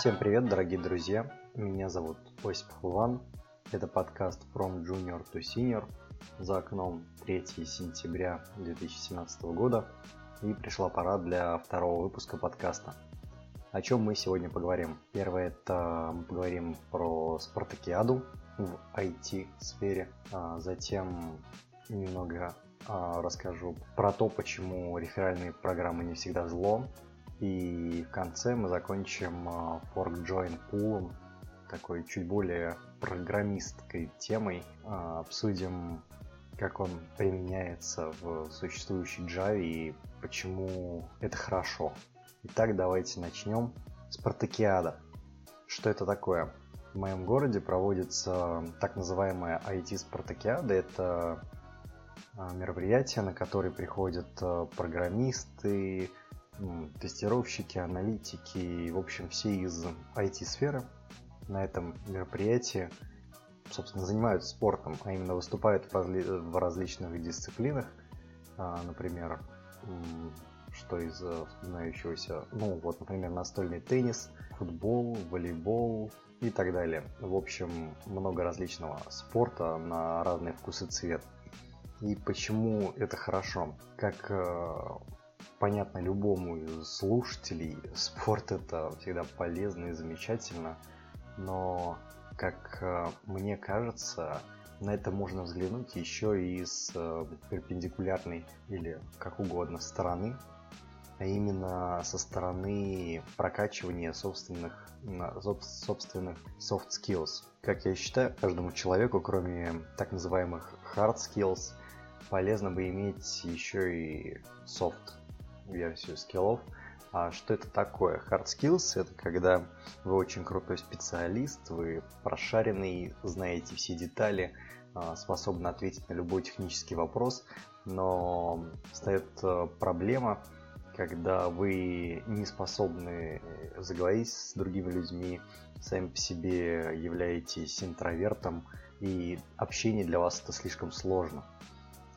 Всем привет, дорогие друзья! Меня зовут Осипов Иван. Это подкаст From Junior to Senior. За окном 3 сентября 2017 года. И пришла пора для второго выпуска подкаста. О чем мы сегодня поговорим? Первое это мы поговорим про спартакиаду в IT-сфере. А затем немного а, расскажу про то, почему реферальные программы не всегда зло. И в конце мы закончим а, fork join pool, такой чуть более программистской темой. А, обсудим, как он применяется в существующей Java и почему это хорошо. Итак, давайте начнем. Спартакиада. Что это такое? В моем городе проводится так называемая IT-спартакиада. Это а, мероприятия, на которые приходят программисты, тестировщики, аналитики, в общем, все из IT-сферы на этом мероприятии, собственно, занимаются спортом, а именно выступают в, разли- в различных дисциплинах, а, например, что из вспоминающегося, ну вот, например, настольный теннис, футбол, волейбол и так далее. В общем, много различного спорта на разные вкусы цвет. И почему это хорошо? Как э, понятно любому из слушателей, спорт это всегда полезно и замечательно, но, как э, мне кажется, на это можно взглянуть еще и с э, перпендикулярной или как угодно стороны, а именно со стороны прокачивания собственных, собственных soft skills. Как я считаю, каждому человеку, кроме так называемых hard skills, полезно бы иметь еще и soft версию скиллов. А что это такое? Hard skills – это когда вы очень крутой специалист, вы прошаренный, знаете все детали, а, способны ответить на любой технический вопрос, но встает э, проблема, когда вы не способны заговорить с другими людьми, сами по себе являетесь интровертом, и общение для вас это слишком сложно.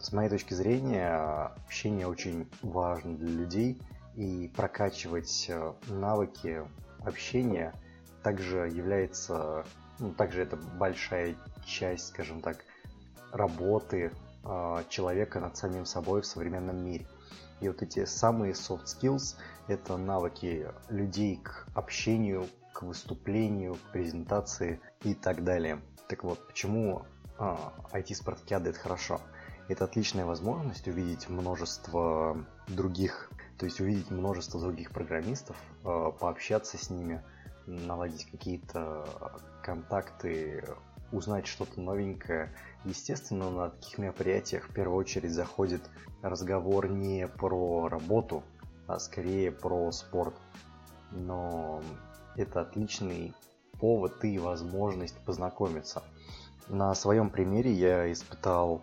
С моей точки зрения, общение очень важно для людей, и прокачивать э, навыки общения также является, ну, также это большая часть, скажем так, работы э, человека над самим собой в современном мире. И вот эти самые soft skills – это навыки людей к общению, к выступлению, к презентации и так далее. Так вот, почему а, IT-спартакиады – это хорошо? Это отличная возможность увидеть множество других, то есть увидеть множество других программистов, а, пообщаться с ними, наладить какие-то контакты, узнать что-то новенькое. Естественно, на таких мероприятиях в первую очередь заходит разговор не про работу, а скорее про спорт. Но это отличный повод и возможность познакомиться. На своем примере я испытал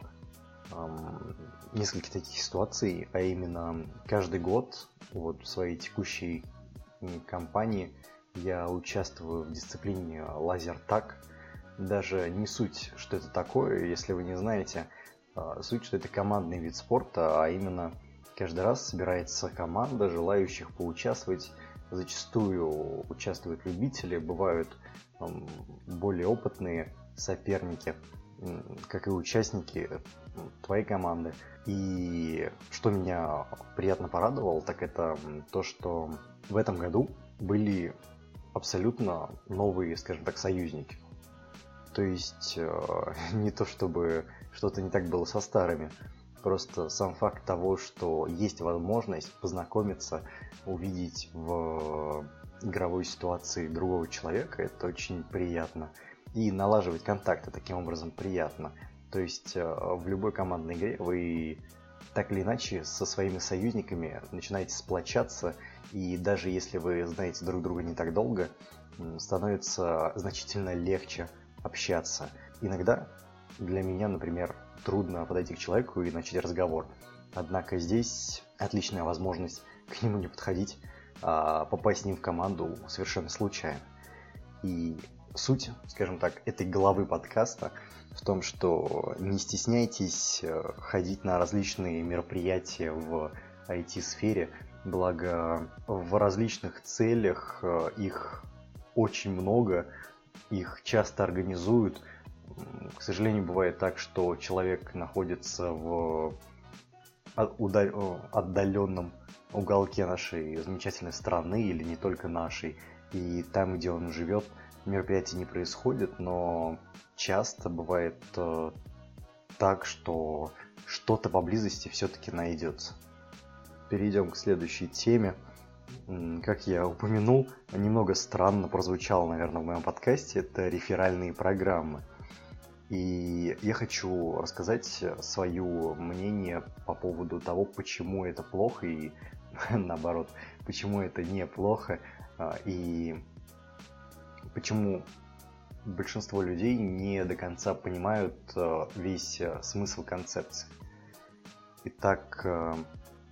несколько таких ситуаций, а именно каждый год вот в своей текущей компании я участвую в дисциплине лазертак, даже не суть, что это такое, если вы не знаете. А, суть, что это командный вид спорта, а именно каждый раз собирается команда желающих поучаствовать. Зачастую участвуют любители, бывают более опытные соперники, как и участники твоей команды. И что меня приятно порадовало, так это то, что в этом году были абсолютно новые, скажем так, союзники. То есть э, не то чтобы что-то не так было со старыми, просто сам факт того, что есть возможность познакомиться, увидеть в игровой ситуации другого человека, это очень приятно. И налаживать контакты таким образом приятно. То есть э, в любой командной игре вы так или иначе со своими союзниками начинаете сплочаться, и даже если вы знаете друг друга не так долго, становится значительно легче общаться. Иногда для меня, например, трудно подойти к человеку и начать разговор. Однако здесь отличная возможность к нему не подходить, а попасть с ним в команду совершенно случайно. И суть, скажем так, этой главы подкаста в том, что не стесняйтесь э, ходить на различные мероприятия в IT-сфере, благо в различных целях э, их очень много, их часто организуют. К сожалению, бывает так, что человек находится в отдаленном уголке нашей замечательной страны или не только нашей, и там, где он живет, мероприятий не происходит, но часто бывает э, так, что что-то поблизости все-таки найдется. Перейдем к следующей теме. Как я упомянул, немного странно прозвучало, наверное, в моем подкасте, это реферальные программы. И я хочу рассказать свое мнение по поводу того, почему это плохо и наоборот, почему это неплохо а, и почему большинство людей не до конца понимают а, весь а, смысл концепции. Итак,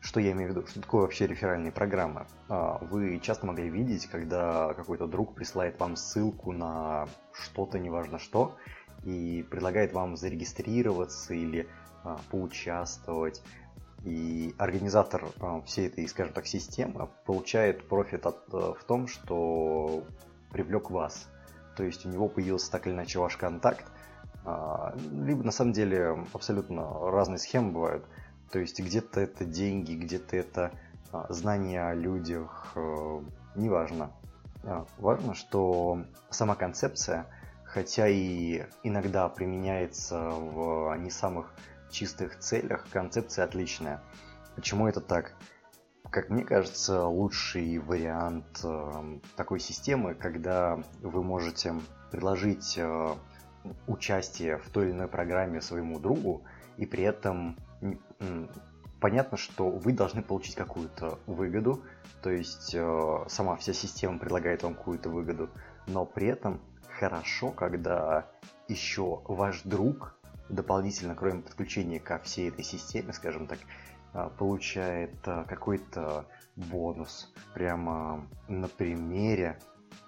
что я имею в виду? Что такое вообще реферальные программы? Вы часто могли видеть, когда какой-то друг присылает вам ссылку на что-то, неважно что, и предлагает вам зарегистрироваться или поучаствовать и организатор э, всей этой, скажем так, системы получает профит от, э, в том, что привлек вас. То есть у него появился так или иначе ваш контакт. А, либо на самом деле абсолютно разные схемы бывают. То есть где-то это деньги, где-то это а, знания о людях, э, неважно. А, важно, что сама концепция, хотя и иногда применяется в не самых чистых целях концепция отличная. Почему это так? Как мне кажется, лучший вариант э, такой системы, когда вы можете предложить э, участие в той или иной программе своему другу, и при этом понятно, что вы должны получить какую-то выгоду, то есть э, сама вся система предлагает вам какую-то выгоду, но при этом хорошо, когда еще ваш друг дополнительно, кроме подключения ко всей этой системе, скажем так, получает а, какой-то бонус. Прямо на примере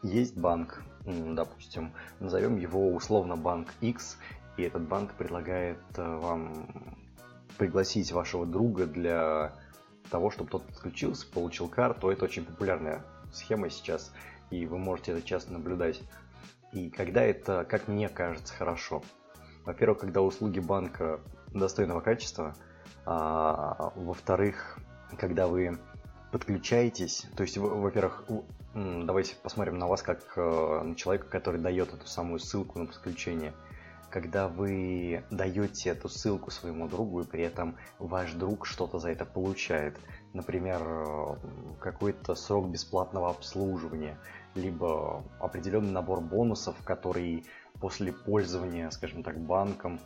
есть банк, допустим, назовем его условно банк X, и этот банк предлагает а, вам пригласить вашего друга для того, чтобы тот подключился, получил карту. Это очень популярная схема сейчас, и вы можете это часто наблюдать. И когда это, как мне кажется, хорошо – во-первых, когда услуги банка достойного качества, а, во-вторых, когда вы подключаетесь, то есть, во-первых, давайте посмотрим на вас как э, на человека, который дает эту самую ссылку на подключение. Когда вы даете эту ссылку своему другу, и при этом ваш друг что-то за это получает, например, э, какой-то срок бесплатного обслуживания, либо определенный набор бонусов, который после пользования, скажем так, банком,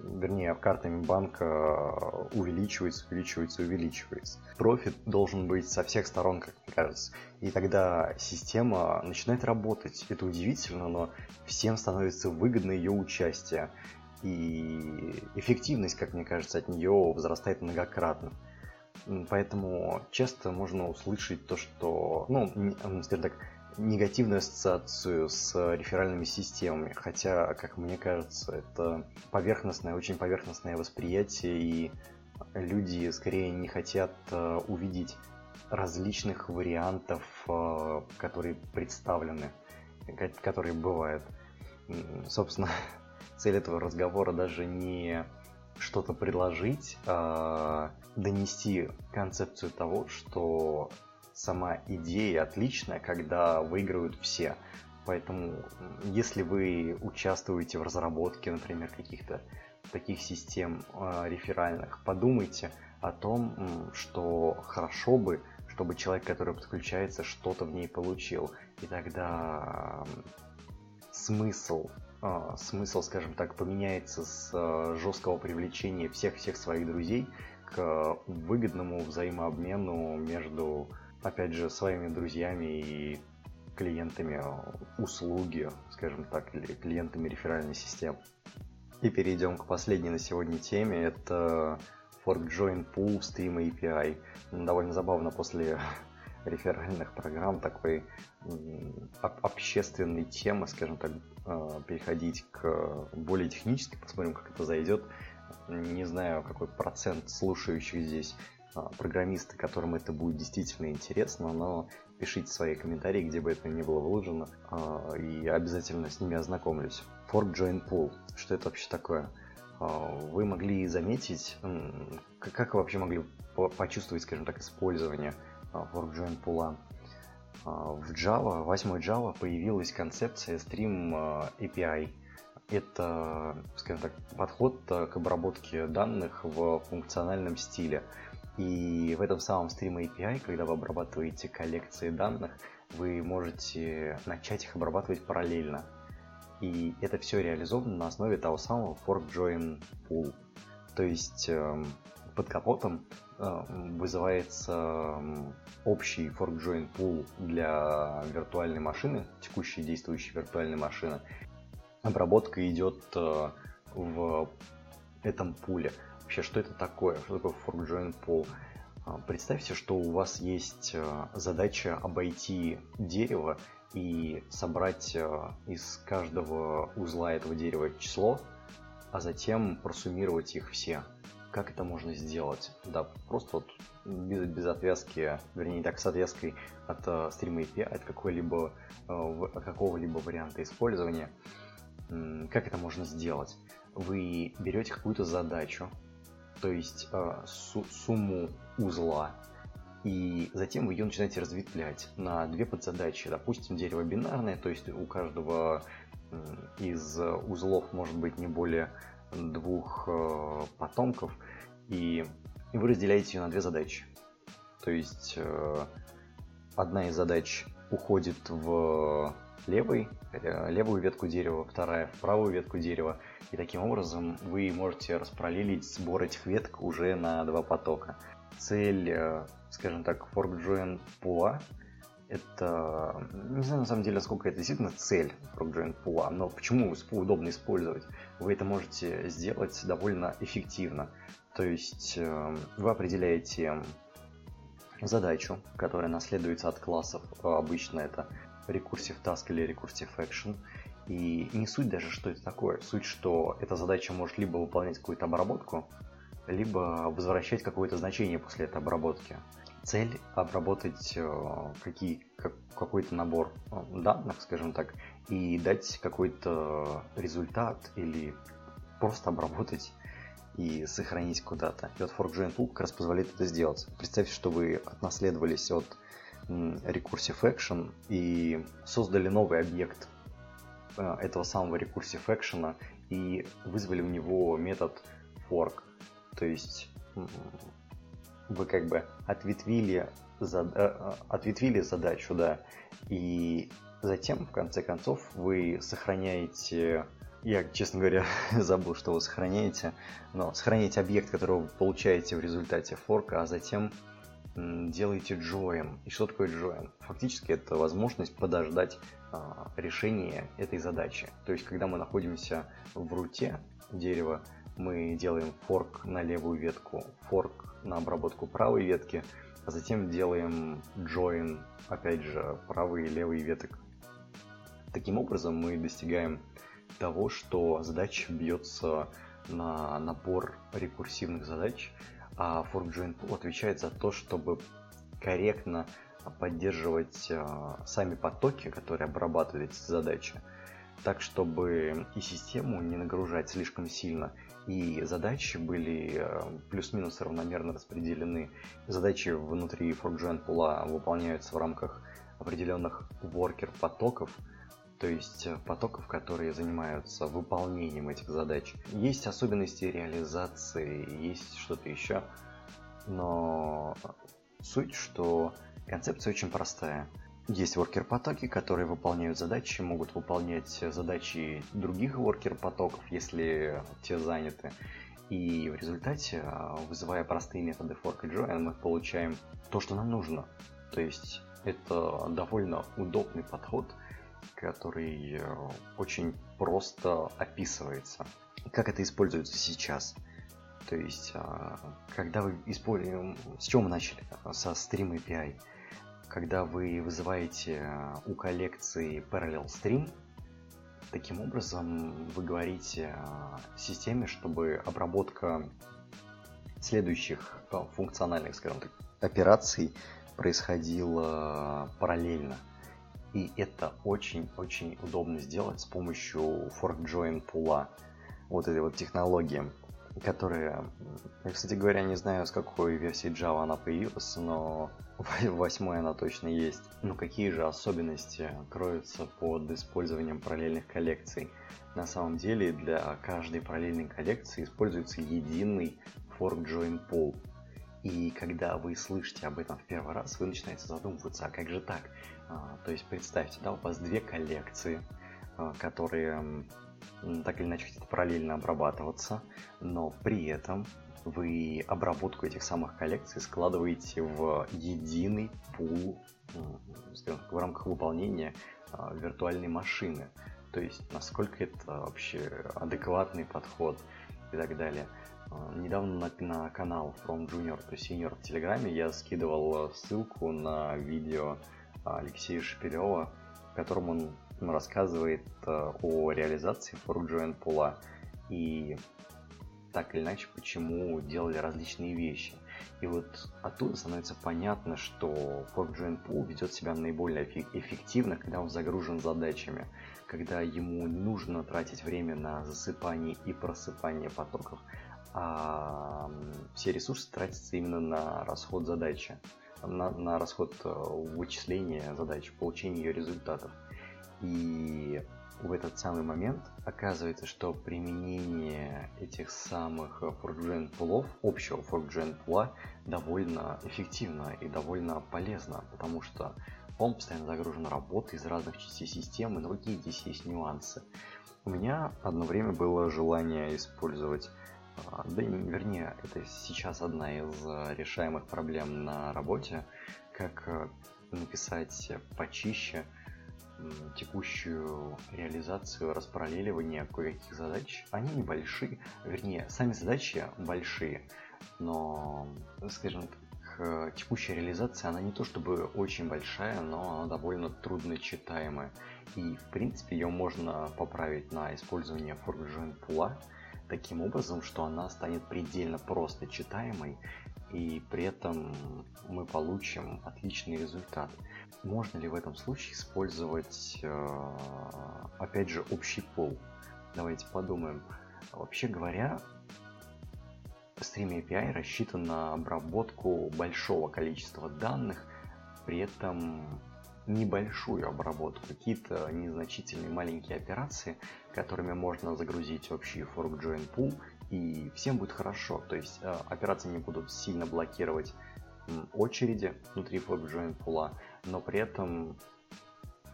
вернее, картами банка а, увеличивается, увеличивается, увеличивается. Профит должен быть со всех сторон, как мне кажется. И тогда система начинает работать. Это удивительно, но всем становится выгодно ее участие. И эффективность, как мне кажется, от нее возрастает многократно. Поэтому часто можно услышать то, что, ну, скажем так, негативную ассоциацию с реферальными системами, хотя, как мне кажется, это поверхностное, очень поверхностное восприятие, и люди скорее не хотят э, увидеть различных вариантов, э, которые представлены, которые бывают. Собственно, цель этого разговора даже не что-то предложить, а донести концепцию того, что сама идея отличная, когда выигрывают все. Поэтому, если вы участвуете в разработке, например, каких-то таких систем э, реферальных, подумайте о том, что хорошо бы, чтобы человек, который подключается, что-то в ней получил. И тогда смысл, э, смысл, скажем так, поменяется с э, жесткого привлечения всех-всех своих друзей к выгодному взаимообмену между опять же, своими друзьями и клиентами услуги, скажем так, или клиентами реферальной системы. И перейдем к последней на сегодня теме. Это Fork Join Pool Stream API. Довольно забавно после реферальных программ такой общественной темы, скажем так, э, переходить к более технически, посмотрим, как это зайдет. Не знаю, какой процент слушающих здесь а, программисты, которым это будет действительно интересно, но пишите свои комментарии, где бы это ни было выложено, а, и обязательно с ними ознакомлюсь. Fork Join Pool. Что это вообще такое? А, вы могли заметить, как вы вообще могли почувствовать, скажем так, использование Fork Join Pool? В Java, 8 Java появилась концепция Stream API. Это, скажем так, подход к обработке данных в функциональном стиле. И в этом самом Stream API, когда вы обрабатываете коллекции данных, вы можете начать их обрабатывать параллельно. И это все реализовано на основе того самого fork join pool. То есть эм, под капотом э, вызывается эм, общий fork join pool для виртуальной машины, текущей действующей виртуальной машины. Обработка идет э, в этом пуле вообще, что это такое, что такое fork join pool. А, представьте, что у вас есть а, задача обойти дерево и собрать а, из каждого узла этого дерева число, а затем просуммировать их все. Как это можно сделать? Да, просто вот без, без отвязки, вернее, не так, с отвязкой от uh, Stream API, от какой-либо, какого-либо варианта использования. Как это можно сделать? Вы берете какую-то задачу, то есть э, су- сумму узла, и затем вы ее начинаете разветвлять на две подзадачи. Допустим, дерево бинарное, то есть у каждого из узлов может быть не более двух э, потомков, и вы разделяете ее на две задачи. То есть э, одна из задач уходит в левый, э, левую ветку дерева, вторая в правую ветку дерева. И таким образом вы можете распараллелить сбор этих веток уже на два потока. Цель, э, скажем так, fork-join пула это, не знаю на самом деле, насколько это действительно цель fork-join пула, но почему удобно использовать? Вы это можете сделать довольно эффективно. То есть э, вы определяете задачу, которая наследуется от классов. Обычно это Recursive Task или Recursive Action. И не суть даже, что это такое. Суть, что эта задача может либо выполнять какую-то обработку, либо возвращать какое-то значение после этой обработки. Цель обработать э, какие, как, какой-то набор э, данных, скажем так, и дать какой-то результат или просто обработать и сохранить куда-то. И вот ForkJoin Tool как раз позволяет это сделать. Представьте, что вы отнаследовались от Recursive Action и создали новый объект э, этого самого Recursive Action и вызвали у него метод fork. То есть вы как бы ответвили, зад... Э, э, ответвили задачу, да, и затем, в конце концов, вы сохраняете я, честно говоря, забыл, что вы сохраняете, но сохраняете объект, который вы получаете в результате форка, а затем делаете join. И что такое join? Фактически это возможность подождать а, решения этой задачи. То есть, когда мы находимся в руте дерева, мы делаем форк на левую ветку, форк на обработку правой ветки, а затем делаем join, опять же, правые и левые веток. Таким образом мы достигаем того, что задача бьется на набор рекурсивных задач, а Pool отвечает за то, чтобы корректно поддерживать э, сами потоки, которые обрабатывают эти задачи, так, чтобы и систему не нагружать слишком сильно, и задачи были э, плюс-минус равномерно распределены. Задачи внутри ForkJoin Pool выполняются в рамках определенных worker потоков, то есть э, потоков, которые занимаются выполнением этих задач. Есть особенности реализации, есть что-то еще, но суть, что концепция очень простая. Есть воркер-потоки, которые выполняют задачи, могут выполнять задачи других воркер-потоков, если те заняты. И в результате, э, вызывая простые методы fork и join, мы получаем то, что нам нужно. То есть это довольно удобный подход – который э, очень просто описывается. Как это используется сейчас? То есть, а, когда вы используем... С чего мы начали? Со Stream API. Когда вы вызываете э, у коллекции Parallel Stream, таким образом вы говорите э, системе, чтобы обработка следующих функциональных, скажем так, операций происходило параллельно. И это очень-очень удобно сделать с помощью fork join пула, вот этой вот технологии, которая, я, кстати говоря, не знаю, с какой версии Java она появилась, но в восьмой она точно есть. Но какие же особенности кроются под использованием параллельных коллекций? На самом деле для каждой параллельной коллекции используется единый fork join pool. И когда вы слышите об этом в первый раз, вы начинаете задумываться, а как же так? А, то есть представьте, да, у вас две коллекции, а, которые так или иначе хотят параллельно обрабатываться, но при этом вы обработку этих самых коллекций складываете в единый пул, в рамках выполнения а, виртуальной машины. То есть насколько это вообще адекватный подход и так далее. Недавно на, на канал From Junior to Senior в Телеграме я скидывал ссылку на видео Алексея Шепелева, в котором он рассказывает а, о реализации ForkJoin пула и так или иначе, почему делали различные вещи. И вот оттуда становится понятно, что ForkJoin Pool ведет себя наиболее эффективно, когда он загружен задачами, когда ему не нужно тратить время на засыпание и просыпание потоков, а все ресурсы тратятся именно на расход задачи, на, на расход э, вычисления задачи, получения ее результатов. И в этот самый момент оказывается, что применение этих самых forkgen пулов, общего forkgen пула, довольно эффективно и довольно полезно, потому что он постоянно загружен работой из разных частей системы, но какие здесь есть нюансы. У меня одно время было желание использовать да, вернее, это сейчас одна из решаемых проблем на работе, как э, написать почище текущую реализацию распараллеливания кое-каких задач. Они небольшие, вернее, сами задачи большие, но, скажем так, текущая реализация, она не то чтобы очень большая, но она довольно трудно читаемая. И, в принципе, ее можно поправить на использование ForkJoin пула, таким образом, что она станет предельно просто читаемой, и при этом мы получим отличный результат. Можно ли в этом случае использовать, э, опять же, общий пол? Давайте подумаем. Вообще говоря, Stream API рассчитан на обработку большого количества данных, при этом небольшую обработку, какие-то незначительные маленькие операции, которыми можно загрузить общий fork join pool, и всем будет хорошо. То есть э, операции не будут сильно блокировать очереди внутри fork join pool, но при этом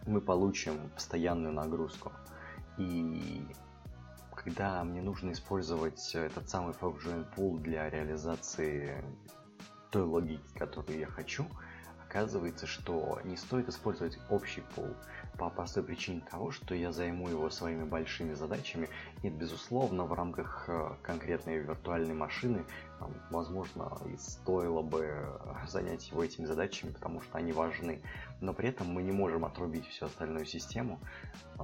мы получим постоянную нагрузку. И когда мне нужно использовать этот самый fork join pool для реализации той логики, которую я хочу, оказывается, что не стоит использовать общий пул по простой причине того, что я займу его своими большими задачами. Нет, безусловно, в рамках э, конкретной виртуальной машины, возможно, и стоило бы занять его этими задачами, потому что они важны. Но при этом мы не можем отрубить всю остальную систему э,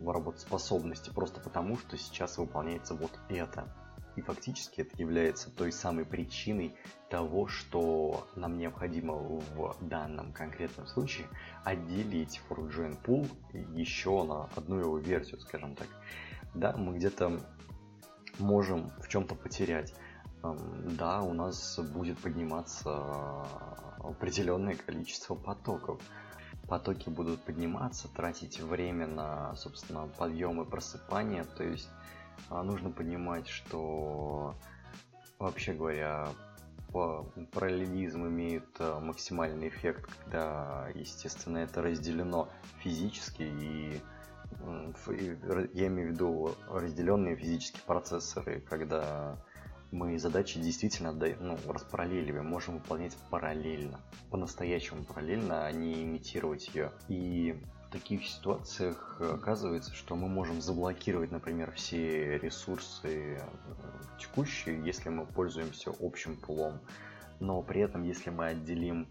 в работоспособности просто потому, что сейчас выполняется вот это. И фактически это является той самой причиной того, что нам необходимо в данном конкретном случае отделить ForkJoin Pool еще на одну его версию, скажем так. Да, мы где-то можем в чем-то потерять. Да, у нас будет подниматься определенное количество потоков. Потоки будут подниматься, тратить время на, собственно, подъем и просыпание, то есть нужно понимать, что вообще говоря, параллелизм имеет э, максимальный эффект, когда, естественно, это разделено физически и я имею в виду разделенные физические процессоры, когда мы задачи действительно ну, распараллеливаем, можем выполнять параллельно, по-настоящему параллельно, а не имитировать ее. И таких ситуациях э, оказывается, что мы можем заблокировать, например, все ресурсы э, текущие, если мы пользуемся общим пулом. Но при этом, если мы отделим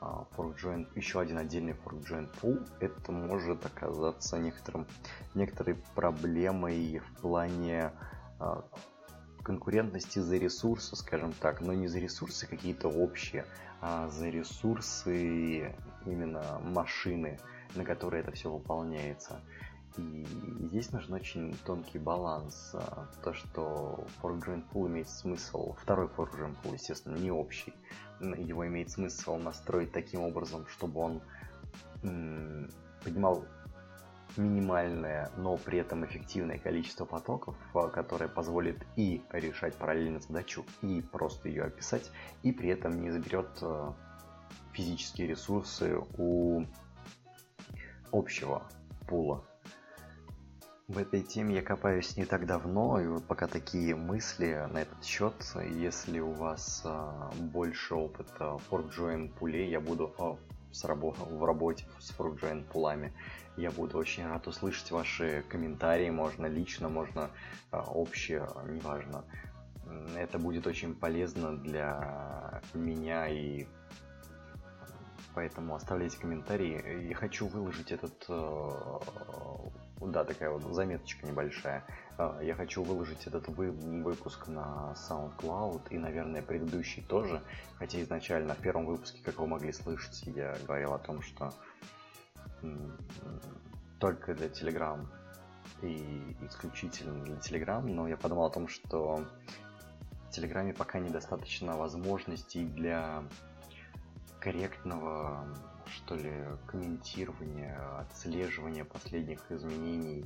а, forkjoin, еще один отдельный forkjoin pool, это может оказаться некоторым, некоторой проблемой в плане а, конкурентности за ресурсы, скажем так, но не за ресурсы какие-то общие, а за ресурсы именно машины, на которые это все выполняется. И здесь нужен очень тонкий баланс. А, то, что foreground pool имеет смысл, второй foreground pool, естественно, не общий, его имеет смысл настроить таким образом, чтобы он поднимал минимальное, но при этом эффективное количество потоков, а, которое позволит и решать параллельно задачу, и просто ее описать, и при этом не заберет а, физические ресурсы у общего пула в этой теме я копаюсь не так давно, и вот пока такие мысли на этот счет. Если у вас а, больше опыта в ForkJoin пуле, я буду а, с рабо- в работе с ForkJoin пулами, я буду очень рад услышать ваши комментарии, можно лично, можно а, общее, неважно. Это будет очень полезно для меня и поэтому оставляйте комментарии. Я хочу выложить этот э, да, такая вот заметочка небольшая. А, я хочу выложить этот вы, выпуск на SoundCloud и, наверное, предыдущий тоже. Хотя изначально в первом выпуске, как вы могли слышать, я говорил о том, что только для Telegram и исключительно для Telegram, но я подумал о том, что в Телеграме пока недостаточно возможностей для корректного что ли, комментирование, отслеживание последних изменений.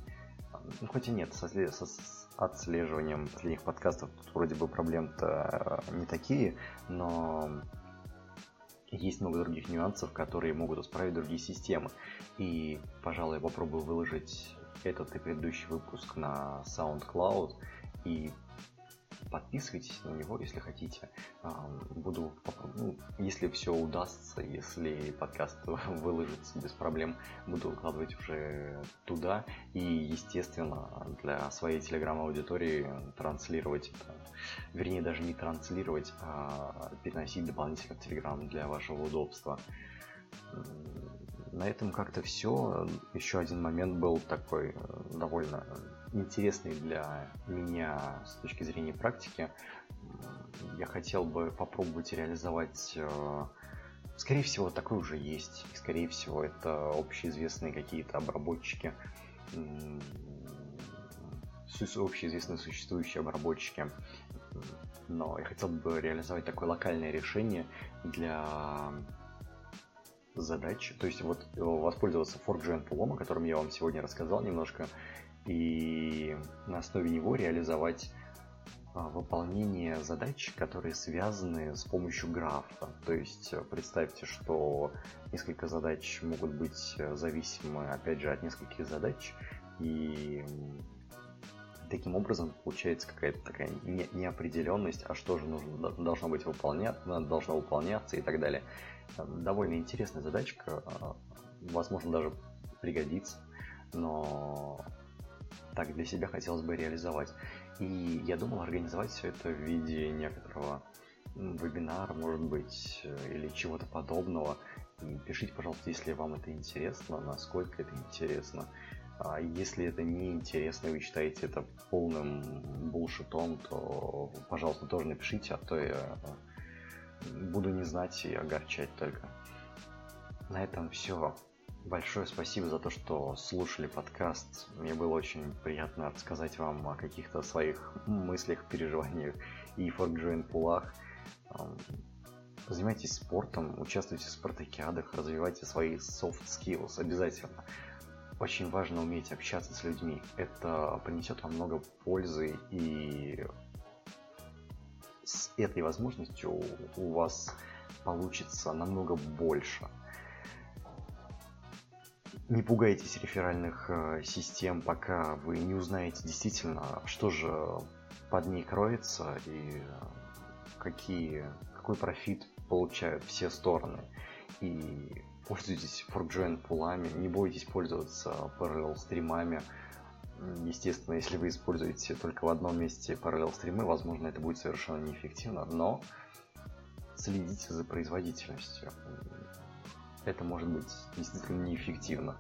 Ну, хоть и нет, со, со, с отслеживанием последних подкастов тут вроде бы проблем-то не такие, но есть много других нюансов, которые могут исправить другие системы. И, пожалуй, я попробую выложить этот и предыдущий выпуск на SoundCloud и подписывайтесь на него, если хотите. Буду, ну, если все удастся, если подкаст выложится без проблем, буду выкладывать уже туда. И, естественно, для своей телеграм-аудитории транслировать это. Вернее, даже не транслировать, а переносить дополнительно в телеграм для вашего удобства. На этом как-то все. Еще один момент был такой э, довольно интересный для меня с точки зрения практики. Я хотел бы попробовать реализовать э, Скорее всего, такой уже есть. Скорее всего, это общеизвестные какие-то обработчики, общеизвестные существующие обработчики. Но я хотел бы реализовать такое локальное решение для задач. То есть вот воспользоваться ForkGen пулом, о котором я вам сегодня рассказал немножко, и на основе него реализовать а, выполнение задач, которые связаны с помощью графа. То есть э, представьте, что несколько задач могут быть э, зависимы, опять же, от нескольких задач, и таким образом получается какая-то такая не, неопределенность, а что же нужно, должно быть выполняться, должно выполняться и так далее. Довольно интересная задачка, возможно, даже пригодится, но так для себя хотелось бы реализовать. И я думал организовать все это в виде некоторого вебинара, может быть, э, или чего-то подобного. И пишите, пожалуйста, если вам это интересно, насколько это интересно. А если это не интересно, вы считаете это полным булшитом, то, пожалуйста, тоже напишите, а то я буду не знать и огорчать только. На этом все. Большое спасибо за то, что слушали подкаст. Мне было очень приятно рассказать вам о каких-то своих мыслях, переживаниях и форкджоин пулах. Занимайтесь спортом, участвуйте в спартакиадах, развивайте свои soft skills обязательно. Очень важно уметь общаться с людьми. Это принесет вам много пользы и с этой возможностью у вас получится намного больше – не пугайтесь реферальных э, систем, пока вы не узнаете действительно, что же под ней кроется и э, какие, какой профит получают все стороны. И пользуйтесь ForkJoin пулами, не бойтесь пользоваться параллел стримами. Естественно, если вы используете только в одном месте параллел стримы, возможно, это будет совершенно неэффективно, но следите за производительностью это может быть действительно неэффективно.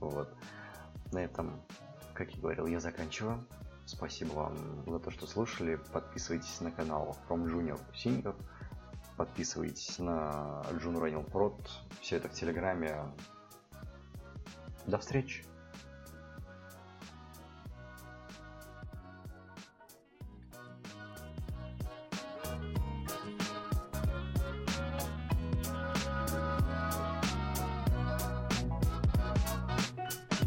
Вот. На этом, как я говорил, я заканчиваю. Спасибо вам за то, что слушали. Подписывайтесь на канал From Junior to Senior. Подписывайтесь на June Running Prod. Все это в Телеграме. До встречи!